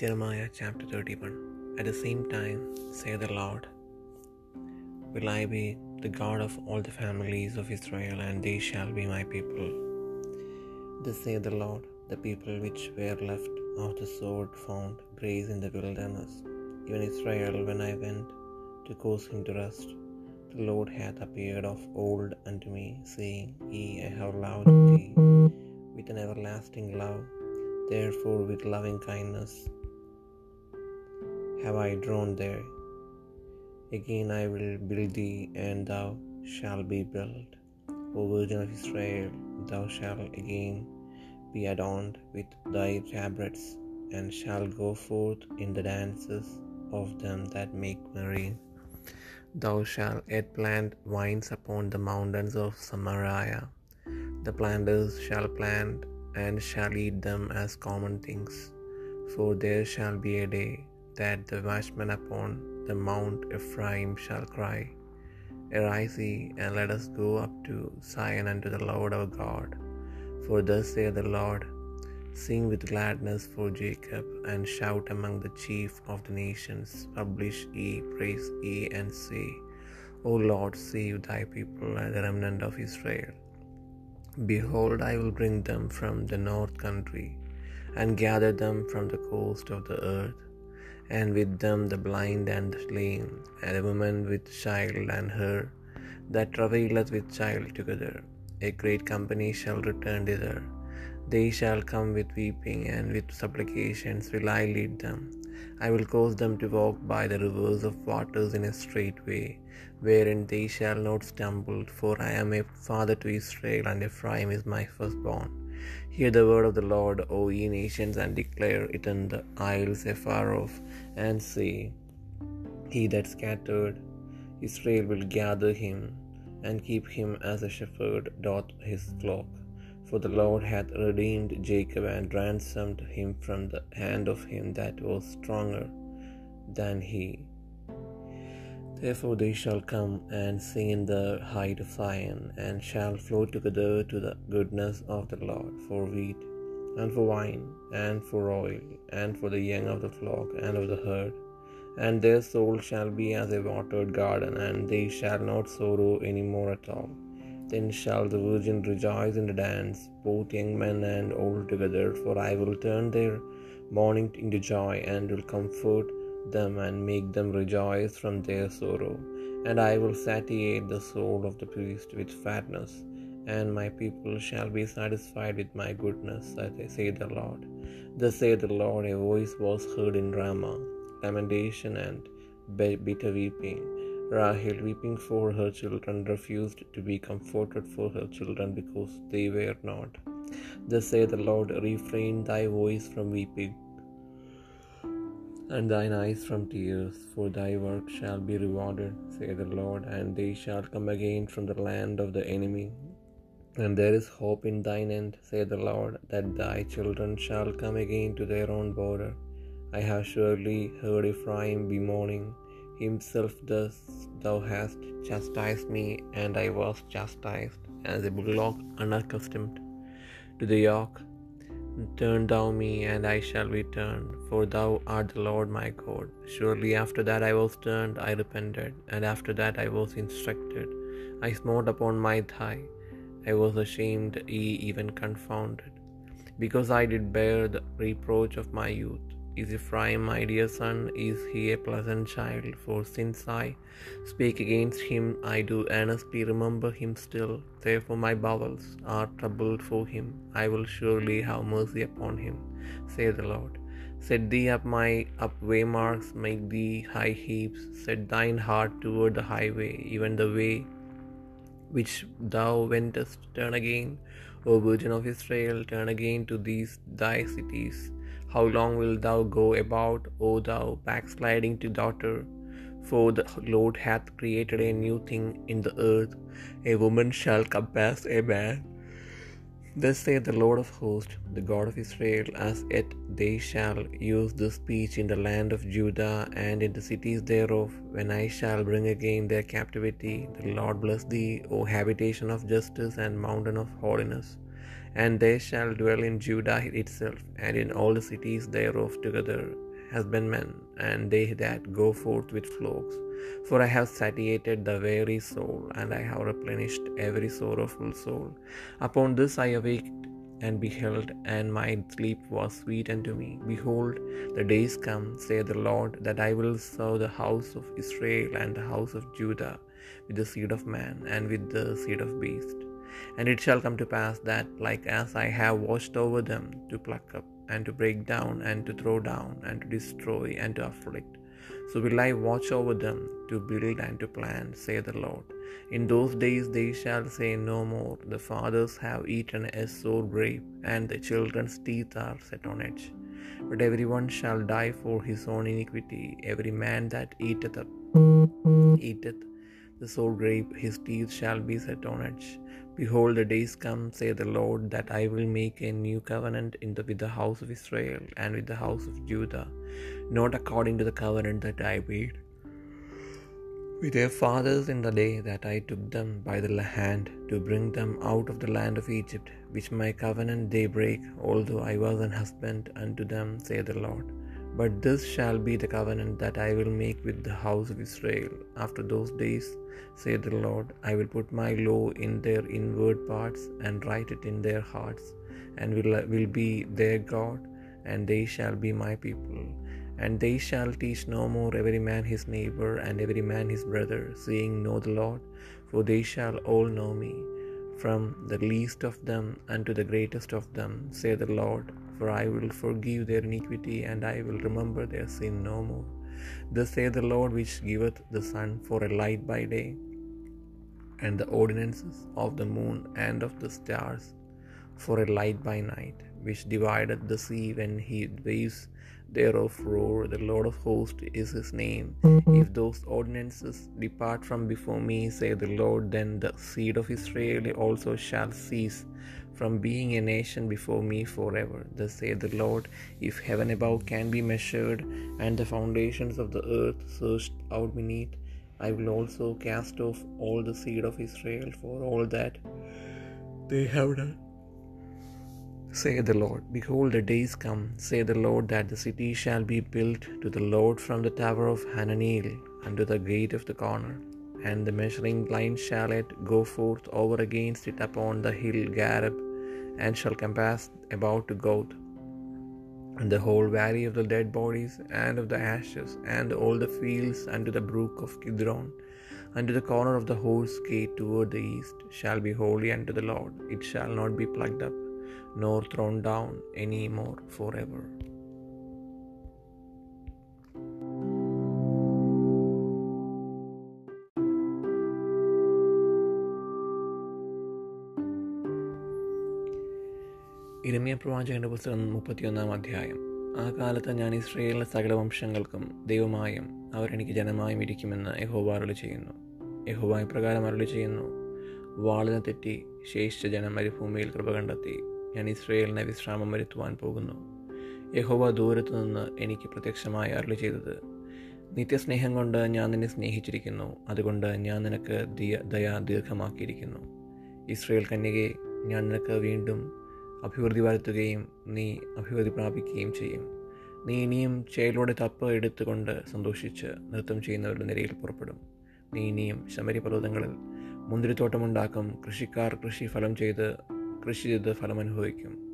Jeremiah chapter 31 At the same time, say the Lord, will I be the God of all the families of Israel, and they shall be my people. Thus saith the Lord, the people which were left of the sword found grace in the wilderness, even Israel, when I went to cause him to rest. The Lord hath appeared of old unto me, saying, Ye, I have loved thee with an everlasting love. Therefore, with loving kindness have I drawn there. Again I will build thee, and thou shalt be built. O Virgin of Israel, thou shalt again be adorned with thy tabrets, and shalt go forth in the dances of them that make merry. Thou shalt yet plant vines upon the mountains of Samaria. The planters shall plant and shall eat them as common things. For there shall be a day that the watchman upon the mount Ephraim shall cry, Arise ye, and let us go up to Zion unto the Lord our God. For thus saith the Lord, Sing with gladness for Jacob, and shout among the chief of the nations. Publish ye, praise ye, and say, O Lord, save thy people the remnant of Israel. Behold, I will bring them from the north country, and gather them from the coast of the earth, and with them the blind and the lame, and the woman with child and her that travaileth with child together. A great company shall return thither. They shall come with weeping, and with supplications will I lead them. I will cause them to walk by the rivers of waters in a straight way, wherein they shall not stumble. For I am a father to Israel, and Ephraim is my firstborn. Hear the word of the Lord, O ye nations, and declare it in the isles afar off, and say, He that scattered Israel will gather him, and keep him as a shepherd doth his flock. For the Lord hath redeemed Jacob and ransomed him from the hand of him that was stronger than he. Therefore they shall come and sing in the height of Zion, and shall flow together to the goodness of the Lord, for wheat, and for wine, and for oil, and for the young of the flock and of the herd. And their soul shall be as a watered garden, and they shall not sorrow any more at all. Then shall the virgin rejoice in the dance, both young men and old together, for I will turn their mourning into joy, and will comfort them and make them rejoice from their sorrow. And I will satiate the soul of the priest with fatness, and my people shall be satisfied with my goodness, say the Lord. Thus saith the Lord, a voice was heard in Ramah, lamentation and bitter weeping. Rahel, weeping for her children, refused to be comforted for her children because they were not. Thus saith the Lord, refrain thy voice from weeping and thine eyes from tears, for thy work shall be rewarded, saith the Lord, and they shall come again from the land of the enemy. And there is hope in thine end, saith the Lord, that thy children shall come again to their own border. I have surely heard Ephraim bemoaning himself thus, Thou hast chastised me, and I was chastised, as a bullock unaccustomed to the yoke. Turn thou me, and I shall be turned, for thou art the Lord my God. Surely after that I was turned, I repented, and after that I was instructed. I smote upon my thigh, I was ashamed, ye even confounded, because I did bear the reproach of my youth. Is Ephraim my dear son? Is he a pleasant child? For since I speak against him, I do earnestly remember him still. Therefore my bowels are troubled for him. I will surely have mercy upon him, saith the Lord. Set thee up my up waymarks, make thee high heaps, set thine heart toward the highway, even the way which thou wentest. Turn again, O Virgin of Israel, turn again to these thy cities. How long wilt thou go about, O thou backsliding to daughter? For the Lord hath created a new thing in the earth, a woman shall compass a man. Thus saith the Lord of hosts, the God of Israel, as yet they shall use this speech in the land of Judah and in the cities thereof, when I shall bring again their captivity. The Lord bless thee, O habitation of justice and mountain of holiness and they shall dwell in Judah itself, and in all the cities thereof together, husbandmen, and they that go forth with flocks. For I have satiated the weary soul, and I have replenished every sorrowful soul. Upon this I awaked and beheld, and my sleep was sweet unto me. Behold, the days come, saith the Lord, that I will serve the house of Israel and the house of Judah with the seed of man and with the seed of beast. And it shall come to pass that, like as I have watched over them to pluck up, and to break down, and to throw down, and to destroy, and to afflict, so will I watch over them to build and to plant, saith the Lord. In those days they shall say no more, The fathers have eaten a sore grape, and the children's teeth are set on edge. But everyone shall die for his own iniquity, every man that eateth up, eateth the sore grape, his teeth shall be set on edge. Behold, the days come, saith the Lord, that I will make a new covenant the, with the house of Israel and with the house of Judah, not according to the covenant that I made with their fathers in the day that I took them by the hand to bring them out of the land of Egypt, which my covenant they break, although I was an husband unto them, saith the Lord. But this shall be the covenant that I will make with the house of Israel. After those days, saith the Lord, I will put my law in their inward parts, and write it in their hearts, and will, will be their God, and they shall be my people. And they shall teach no more every man his neighbor, and every man his brother, saying, Know the Lord, for they shall all know me, from the least of them unto the greatest of them, saith the Lord. For I will forgive their iniquity, and I will remember their sin no more. Thus saith the Lord, which giveth the sun for a light by day, and the ordinances of the moon and of the stars for a light by night, which divideth the sea when he waves thereof roar. The Lord of hosts is his name. If those ordinances depart from before me, saith the Lord, then the seed of Israel also shall cease from being a nation before me forever. Thus saith the Lord, if heaven above can be measured, and the foundations of the earth searched out beneath, I will also cast off all the seed of Israel for all that they have done. Saith the Lord, Behold, the days come, saith the Lord, that the city shall be built to the Lord from the tower of Hananeel unto the gate of the corner. And the measuring line shall it go forth over against it upon the hill Gareb, and shall compass about to Goath, and the whole valley of the dead bodies, and of the ashes, and all the fields unto the brook of Kidron, unto the corner of the horse gate toward the east, shall be holy unto the Lord. It shall not be plucked up, nor thrown down any more forever. ഇരമ്യ പ്രവാചകന്റെ പുസ്തകം മുപ്പത്തിയൊന്നാം അധ്യായം. ആ കാലത്ത് ഞാൻ ഇസ്രയേലിലെ സകല വംശങ്ങൾക്കും ദൈവമായും അവരെനിക്ക് ജനമായും ഇരിക്കുമെന്ന് യഹോവ അരുളി ചെയ്യുന്നു. യഹോവ ഇപ്രകാരം അരുളി ചെയ്യുന്നു. വാളിനെ തെറ്റി ശേഷിച്ച ജനം മരുഭൂമിയിൽ കൃപ കണ്ടെത്തി. ഞാൻ ഇസ്രയേലിനെ വിശ്രാമം വരുത്തുവാൻ പോകുന്നു. യഹോവ ദൂരത്തു നിന്ന് എനിക്ക് പ്രത്യക്ഷമായി അരുളി ചെയ്തത്. നിത്യസ്നേഹം കൊണ്ട് ഞാൻ നിന്നെ സ്നേഹിച്ചിരിക്കുന്നു. അതുകൊണ്ട് ഞാൻ നിനക്ക് ദിയ ദയ ദീർഘമാക്കിയിരിക്കുന്നു. ഇസ്രയേൽ കന്യകെ ഞാൻ നിനക്ക് വീണ്ടും അഭിവൃദ്ധി വരുത്തുകയും നീ അഭിവൃദ്ധി പ്രാപിക്കുകയും ചെയ്യും. നീ ഇനിയും ചേലോടെ തപ്പ് എടുത്തുകൊണ്ട് സന്തോഷിച്ച് നൃത്തം ചെയ്യുന്നവരുടെ നിരയിൽ പുറപ്പെടും. നീ ഇനിയും ശമരി പർവതങ്ങളിൽ മുന്തിരിത്തോട്ടമുണ്ടാക്കും. കൃഷിക്കാർ കൃഷി ഫലം ചെയ്ത് കൃഷി ചെയ്ത് ഫലം അനുഭവിക്കും.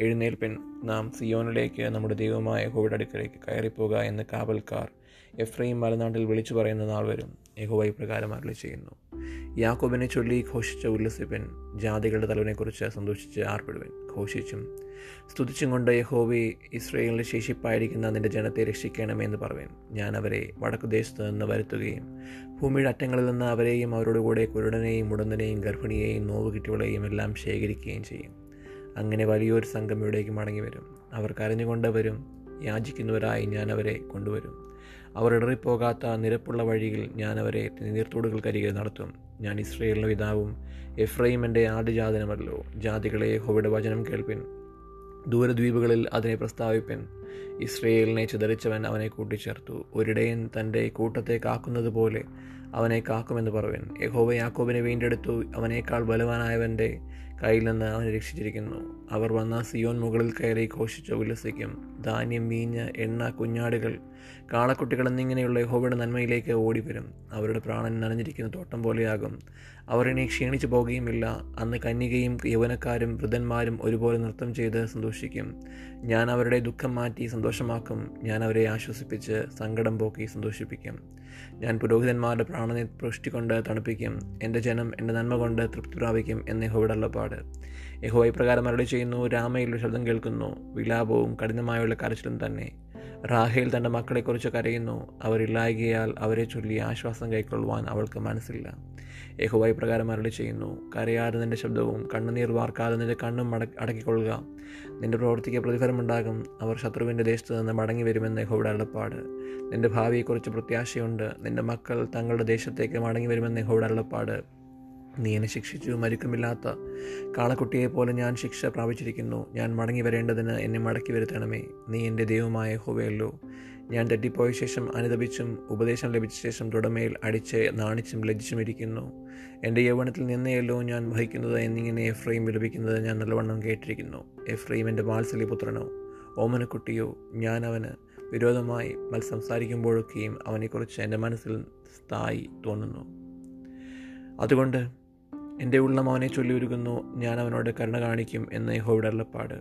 എഴുന്നേൽപ്പിൻ. നാം സിയോനിലേക്ക് നമ്മുടെ ദൈവമായ കോവിഡ് അടുക്കലേക്ക് കയറിപ്പോക എന്ന് കാവൽക്കാർ എഫ്രൈം മലനാട്ടിൽ വിളിച്ചു പറയുന്ന നാൾ വരും. യഹോവ ഇപ്രകാരം അരളി ചെയ്യുന്നു യാക്കോബിനെ ചൊല്ലി ഘോഷിച്ച ഉല്ലസിപ്പൻ ജാതികളുടെ തലവനെക്കുറിച്ച് സന്തോഷിച്ച് ആർപ്പിടുവൻ. ഘോഷിച്ചും സ്തുതിച്ചും കൊണ്ട് യഹോവി ഇസ്രയേലിന്റെ ശേഷിപ്പായിരിക്കുന്ന നിന്റെ ജനത്തെ രക്ഷിക്കണമെന്ന് പറയുവൻ ഞാൻ അവരെ വടക്കുദേശത്ത് നിന്ന് വരുത്തുകയും ഭൂമിയുടെ അറ്റങ്ങളിൽ നിന്ന് അവരെയും അവരുടെ കൂടെ കുരുടനെയും മുടന്തനെയും ഗർഭിണിയെയും നോവ് കിട്ടിയവളെയും എല്ലാം ശേഖരിക്കുകയും ചെയ്യും. അങ്ങനെ വലിയൊരു സംഘം ഇവിടേക്ക് മടങ്ങി വരും അവർ കരഞ്ഞുകൊണ്ട് വരും യാചിക്കുന്നവരായി ഞാൻ അവരെ കൊണ്ടുവരും. അവർ ഇടറിപ്പോകാത്ത നിരപ്പുള്ള വഴിയിൽ ഞാൻ അവരെ നീർത്തോടുകൾക്കരികെ നടത്തും. ഞാൻ ഇസ്രയേലിന്റെ പിതാവും എഫ്രൈം എന്റെ ജാതികളെ യഹോവയുടെ വചനം കേൾപ്പിൻ. ദൂരദ്വീപുകളിൽ അതിനെ പ്രസ്താവിപ്പൻ. ഇസ്രയേലിനെ ചിതറിച്ചവൻ അവനെ കൂട്ടിച്ചേർത്തു. ഒരിടയൻ തന്റെ കൂട്ടത്തെ കാക്കുന്നത് പോലെ അവനെ കാക്കുമെന്ന് പറവൻ. യഹോവ യാക്കോബിനെ വീണ്ടെടുത്തു. അവനേക്കാൾ ബലവാനായവന്റെ കയ്യിൽ നിന്ന് അവൻ രക്ഷിച്ചിരിക്കുന്നു. അവർ വന്ന സിയോൻ മുകളിൽ കയറി ഘോഷിച്ച് ഉല്ലസിക്കും ധാന്യം വീഞ്ഞ് എണ്ണ കുഞ്ഞാടുകൾ കാളക്കുട്ടികൾ എന്നിങ്ങനെയുള്ള യഹോബയുടെ നന്മയിലേക്ക് ഓടിവരും. അവരുടെ പ്രാണൻ നനഞ്ഞിരിക്കുന്ന തോട്ടം പോലെയാകും. അവർ ഇനി ക്ഷീണിച്ചു പോകുകയുമില്ല. അന്ന് കന്യകയും യൗവനക്കാരും വൃദ്ധന്മാരും ഒരുപോലെ നൃത്തം ചെയ്ത് സന്തോഷിക്കും. ഞാൻ അവരുടെ ദുഃഖം മാറ്റി സന്തോഷമാക്കും. ഞാൻ അവരെ ആശ്വസിപ്പിച്ച് സങ്കടം പോക്കി സന്തോഷിപ്പിക്കും. ഞാൻ പുരോഹിതന്മാരുടെ പ്രാണനെ പുഷ്ടികൊണ്ട് തണുപ്പിക്കും. എന്റെ ജനം എന്റെ നന്മ കൊണ്ട് തൃപ്തി പ്രാപിക്കും എന്ന് യഹോയുടെ അള്ളപ്പാട് യഹോ ഇപ്രകാരം മരളി ചെയ്യുന്നു. രാമയിൽ ശബ്ദം കേൾക്കുന്നു. വിലാപവും കഠിനമായുള്ള കരച്ചിലും തന്നെ. റാഹേൽ തന്റെ മക്കളെക്കുറിച്ച് കരയുന്നു. അവരില്ലായകയാൽ അവരെ ചൊല്ലി ആശ്വാസം കൈക്കൊള്ളുവാൻ അവൾക്ക് മനസ്സില്ല. യഹോവ ഇപ്രകാരം അരളി ചെയ്യുന്നു. കരയാതെ നിന്റെ ശബ്ദവും കണ്ണുനീർ വാർക്കാതെ നിന്റെ കണ്ണും മട അടക്കിക്കൊള്ളുക. നിന്റെ പ്രവൃത്തിക്ക് പ്രതിഫലമുണ്ടാകും. അവർ ശത്രുവിന്റെ ദേശത്ത് നിന്ന് മടങ്ങി വരുമെന്ന് യഹോയുടെ അളപ്പാട് നിന്റെ ഭാവിയെക്കുറിച്ച് പ്രത്യാശയുണ്ട്. നിന്റെ മക്കൾ തങ്ങളുടെ ദേശത്തേക്ക് മടങ്ങി വരുമെന്ന് യഹോയുടെ നീ എന്നെ ശിക്ഷിച്ചു മരുക്കമില്ലാത്ത കാളക്കുട്ടിയെ പോലെ ഞാൻ ശിക്ഷ പ്രാപിച്ചിരിക്കുന്നു. ഞാൻ മടങ്ങി വരേണ്ടതിന് എന്നെ മടക്കി വരുത്തണമേ. നീ എന്റെ ദൈവമായ ഹോവയല്ലോ ഞാൻ തെറ്റിപ്പോയ ശേഷം അനുദപിച്ചും ഉപദേശം ലഭിച്ച ശേഷം തുടമയിൽ അടിച്ച് നാണിച്ചും ലജ്ജിച്ചും ഇരിക്കുന്നു. എന്റെ യൗവനത്തിൽ നിന്നെയല്ലോ ഞാൻ വഹിക്കുന്നത് എന്നിങ്ങനെ എഫ്രൈം വിലപിക്കുന്നത് ഞാൻ നല്ലവണ്ണം കേട്ടിരിക്കുന്നു. എഫ്രൈം എന്റെ വാത്സല്യപുത്രനോ ഓമനക്കുട്ടിയോ ഞാൻ അവന് വിരോധമായി മൽ സംസാരിക്കുമ്പോഴൊക്കെയും അവനെക്കുറിച്ച് എന്റെ മനസ്സിൽ സ്ഥായി തോന്നുന്നു. അതുകൊണ്ട് എന്റെ ഉള്ളം അവനെ ചൊല്ലി ഒരുങ്ങുന്നു ഞാൻ അവനോട് കരുണ കാണിക്കും എന്ന് യഹോയുടെ അള്ളപ്പാട്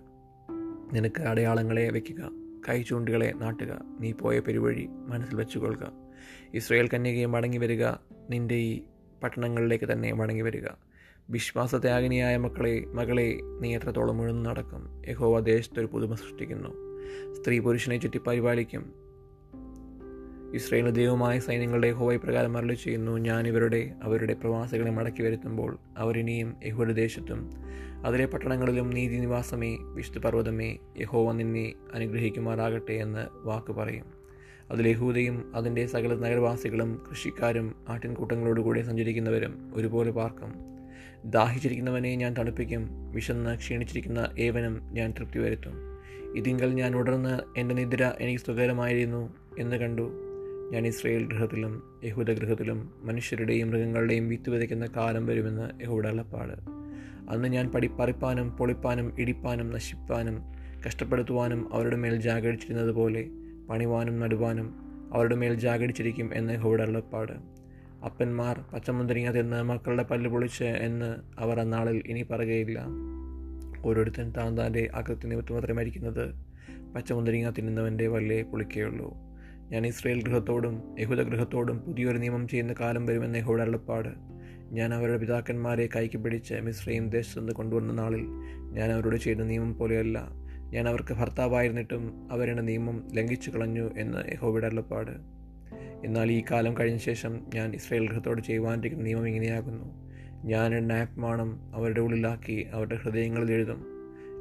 നിനക്ക് അടയാളങ്ങളെ വയ്ക്കുക കൈ ചൂണ്ടുകളെ നാട്ടുക നീ പോയ പെരുവഴി മനസ്സിൽ വെച്ചുകൊള്ളുക. ഇസ്രയേൽ കന്യകയെ മടങ്ങി വരിക നിന്റെ ഈ പട്ടണങ്ങളിലേക്ക് തന്നെ മടങ്ങി വരിക. വിശ്വാസത്യാഗിനിയായ മക്കളെ മകളെ നീ എത്രത്തോളം ഉഴുന്നു നടക്കും? യഹോവ ദേശത്തൊരു പുതുമ സൃഷ്ടിക്കുന്നു. സ്ത്രീ പുരുഷനെ ചുറ്റി പരിപാലിക്കും ഇസ്രയേൽ ദൈവമായ സൈന്യങ്ങളുടെ യഹോവ പ്രകാരം അരളി ചെയ്യുന്നു. ഞാൻ ഇവരുടെ അവരുടെ പ്രവാസികളെ മടക്കി വരുത്തുമ്പോൾ അവരിനിയും യഹോയുടെ ദേശത്തും അതിലെ പട്ടണങ്ങളിലും നീതി നിവാസമേ വിശുദ്ധ പർവതമേ യഹോവ നിന്നെ അനുഗ്രഹിക്കുമാറാകട്ടെ എന്ന് വാക്ക് പറയും. അതിൽ യഹൂദയും അതിന്റെ സകല നഗരവാസികളും കൃഷിക്കാരും ആട്ടിൻകൂട്ടങ്ങളോടുകൂടി സഞ്ചരിക്കുന്നവരും ഒരുപോലെ പാർക്കും. ദാഹിച്ചിരിക്കുന്നവനെ ഞാൻ തണുപ്പിക്കും വിശന്ന് ക്ഷീണിച്ചിരിക്കുന്ന ഏവനും ഞാൻ തൃപ്തി വരുത്തും. ഇതിങ്കൽ ഞാൻ ഉടർന്ന് എന്റെ നിദ്ര എനിക്ക് സുഖകരമായിരുന്നു എന്ന് കണ്ടു. ഞാൻ ഇസ്രയേൽ ഗൃഹത്തിലും യഹൂദ ഗൃഹത്തിലും മനുഷ്യരുടെയും മൃഗങ്ങളുടെയും വിത്ത് വിതയ്ക്കുന്ന കാലം വരുമെന്ന് യഹൂദ അളപ്പാട് അന്ന് ഞാൻ പടി പറിപ്പാനും പൊളിപ്പാനും ഇടിപ്പാനും നശിപ്പാനും കഷ്ടപ്പെടുത്തുവാനും അവരുടെ മേൽ ജാഗരിച്ചിരുന്നത് പോലെ പണിവാനും നടുവാനും അവരുടെ മേൽ ജാഗരിച്ചിരിക്കും എന്ന് യഹോയുടെ അള്ളപ്പാട് അപ്പന്മാർ പച്ചമുന്തിരിങ്ങ തിന്ന് മക്കളുടെ പല്ല് പൊളിച്ച് എന്ന് അവർ അന്നാളിൽ ഇനി പറയുകയില്ല. ഓരോരുത്തൻ താൻ താന്റെ അകൃത്യ നിമിത്തം മാത്രമേ മരിക്കുന്നത് പച്ചമുന്തിരിങ്ങ തിന്നുന്നവന്റെ വല്ലേ പൊളിക്കുകയുള്ളൂ ഞാൻ ഇസ്രയേൽ ഗൃഹത്തോടും യഹൂദ ഗൃഹത്തോടും പുതിയൊരു നിയമം ചെയ്യുന്ന കാലം വരുമെന്ന് യഹോയുടെ അളപ്പാട് ഞാൻ അവരുടെ പിതാക്കന്മാരെ കൈക്ക് പിടിച്ച് മിശ്രയും ദേശത്ത് നിന്ന് കൊണ്ടുവന്ന നാളിൽ ഞാൻ അവരോട് ചെയ്ത നിയമം പോലെയല്ല. ഞാൻ അവർക്ക് ഭർത്താവായിരുന്നിട്ടും അവരുടെ നിയമം ലംഘിച്ചു കളഞ്ഞു എന്ന് യഹോയുടെ അളപ്പാട് എന്നാൽ ഈ കാലം കഴിഞ്ഞ ശേഷം ഞാൻ ഇസ്രയേൽ ഗൃഹത്തോട് ചെയ്യുവാനിരിക്കുന്ന നിയമം ഇങ്ങനെയാകുന്നു. ഞാൻ എന്റെ ആത്മാണം അവരുടെ ഉള്ളിലാക്കി അവരുടെ ഹൃദയങ്ങളിൽ എഴുതും.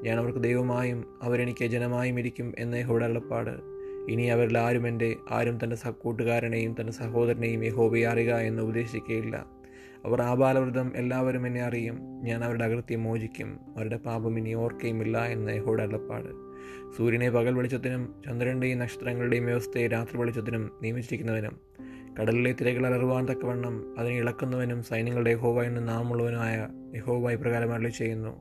ഞാൻ അവർക്ക് ദൈവമായും അവരെനിക്ക് ജനമായും ഇരിക്കും എന്ന് യഹോയുടെ അള്ളപ്പാട് ഇനി അവരിൽ ആരും എന്റെ ആരും തന്റെ കൂട്ടുകാരനെയും തന്റെ സഹോദരനെയും യഹോബയെ അറിയുക എന്ന് ഉപദേശിക്കുകയില്ല. അവർ ആബാലവൃതം എല്ലാവരും എന്നെ അറിയും. ഞാൻ അവരുടെ അകൃത്യം മോചിക്കും. അവരുടെ പാപം ഇനി ഓർക്കുകയുമില്ല എന്ന് യഹോയുടെ അള്ളപ്പാട് സൂര്യനെ പകൽ വെളിച്ചത്തിനും ചന്ദ്രന്റെയും നക്ഷത്രങ്ങളുടെയും വ്യവസ്ഥയെ രാത്രി വെളിച്ചത്തിനും നിയമിച്ചിരിക്കുന്നവനും കടലിലെ തിരകൾ അലറുവാൻ തക്കവണ്ണം അതിനെ ഇളക്കുന്നവനും സൈന്യങ്ങളുടെ യഹോവ എന്ന നാമുള്ളവനുമായ യഹോവ ഇപ്രകാരം അരളി ചെയ്യുന്നു.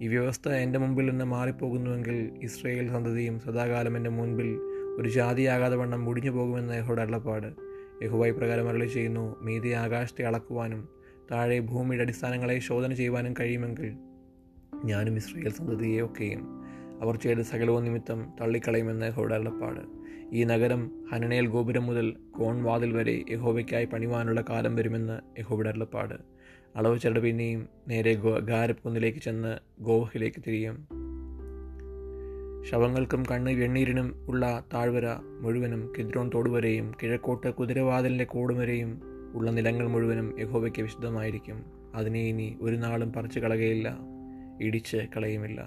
ഈ വ്യവസ്ഥ എന്റെ മുമ്പിൽ നിന്ന് മാറിപ്പോകുന്നുവെങ്കിൽ ഇസ്രയേൽ സന്തതിയും സദാകാലം എന്റെ മുൻപിൽ ഒരു ജാതിയാകാതെ വണ്ണം മുടിഞ്ഞു പോകുമെന്ന് യഹോയുടെ അള്ളപ്പാട് യഹോവ ഇപ്രകാരം അരളി ചെയ്യുന്നു മീതി ആകാശത്തെ അളക്കുവാനും താഴെ ഭൂമിയുടെ അടിസ്ഥാനങ്ങളെ ശോധന ചെയ്യുവാനും കഴിയുമെങ്കിൽ ഞാനും ഇസ്രയേൽ സന്തതിയെ ഒക്കെയും അവർ ചെയ്ത സകലവും നിമിത്തം തള്ളിക്കളയുമെന്ന് യഹോയുടെ അള്ളപ്പാട് ഈ നഗരം ഹനനേൽ ഗോപുരം മുതൽ കോൺവാതിൽ വരെ യഹോവയ്ക്കായി പണിവാനുള്ള കാലം വരുമെന്ന് യഹോയുടെ അള്ളപ്പാട് അളവ് ചരട് പിന്നെയും നേരെ ഗോ കുന്നിലേക്ക് ചെന്ന് ഗോവഹിലേക്ക് തിരിയും. ശവങ്ങൾക്കും കണ്ണ് വെണ്ണീരിനും ഉള്ള താഴ്വര മുഴുവനും കിദ്രോൺ തോടുവരെയും കിഴക്കോട്ട് കുതിരവാതിലിന്റെ കോടും വരെയും ഉള്ള നിലങ്ങൾ മുഴുവനും യഹോവയ്ക്ക് വിശുദ്ധമായിരിക്കും. അതിനെ ഇനി ഒരു നാളും പറിച്ചു കളകയില്ല ഇടിച്ച് കളയുമില്ല.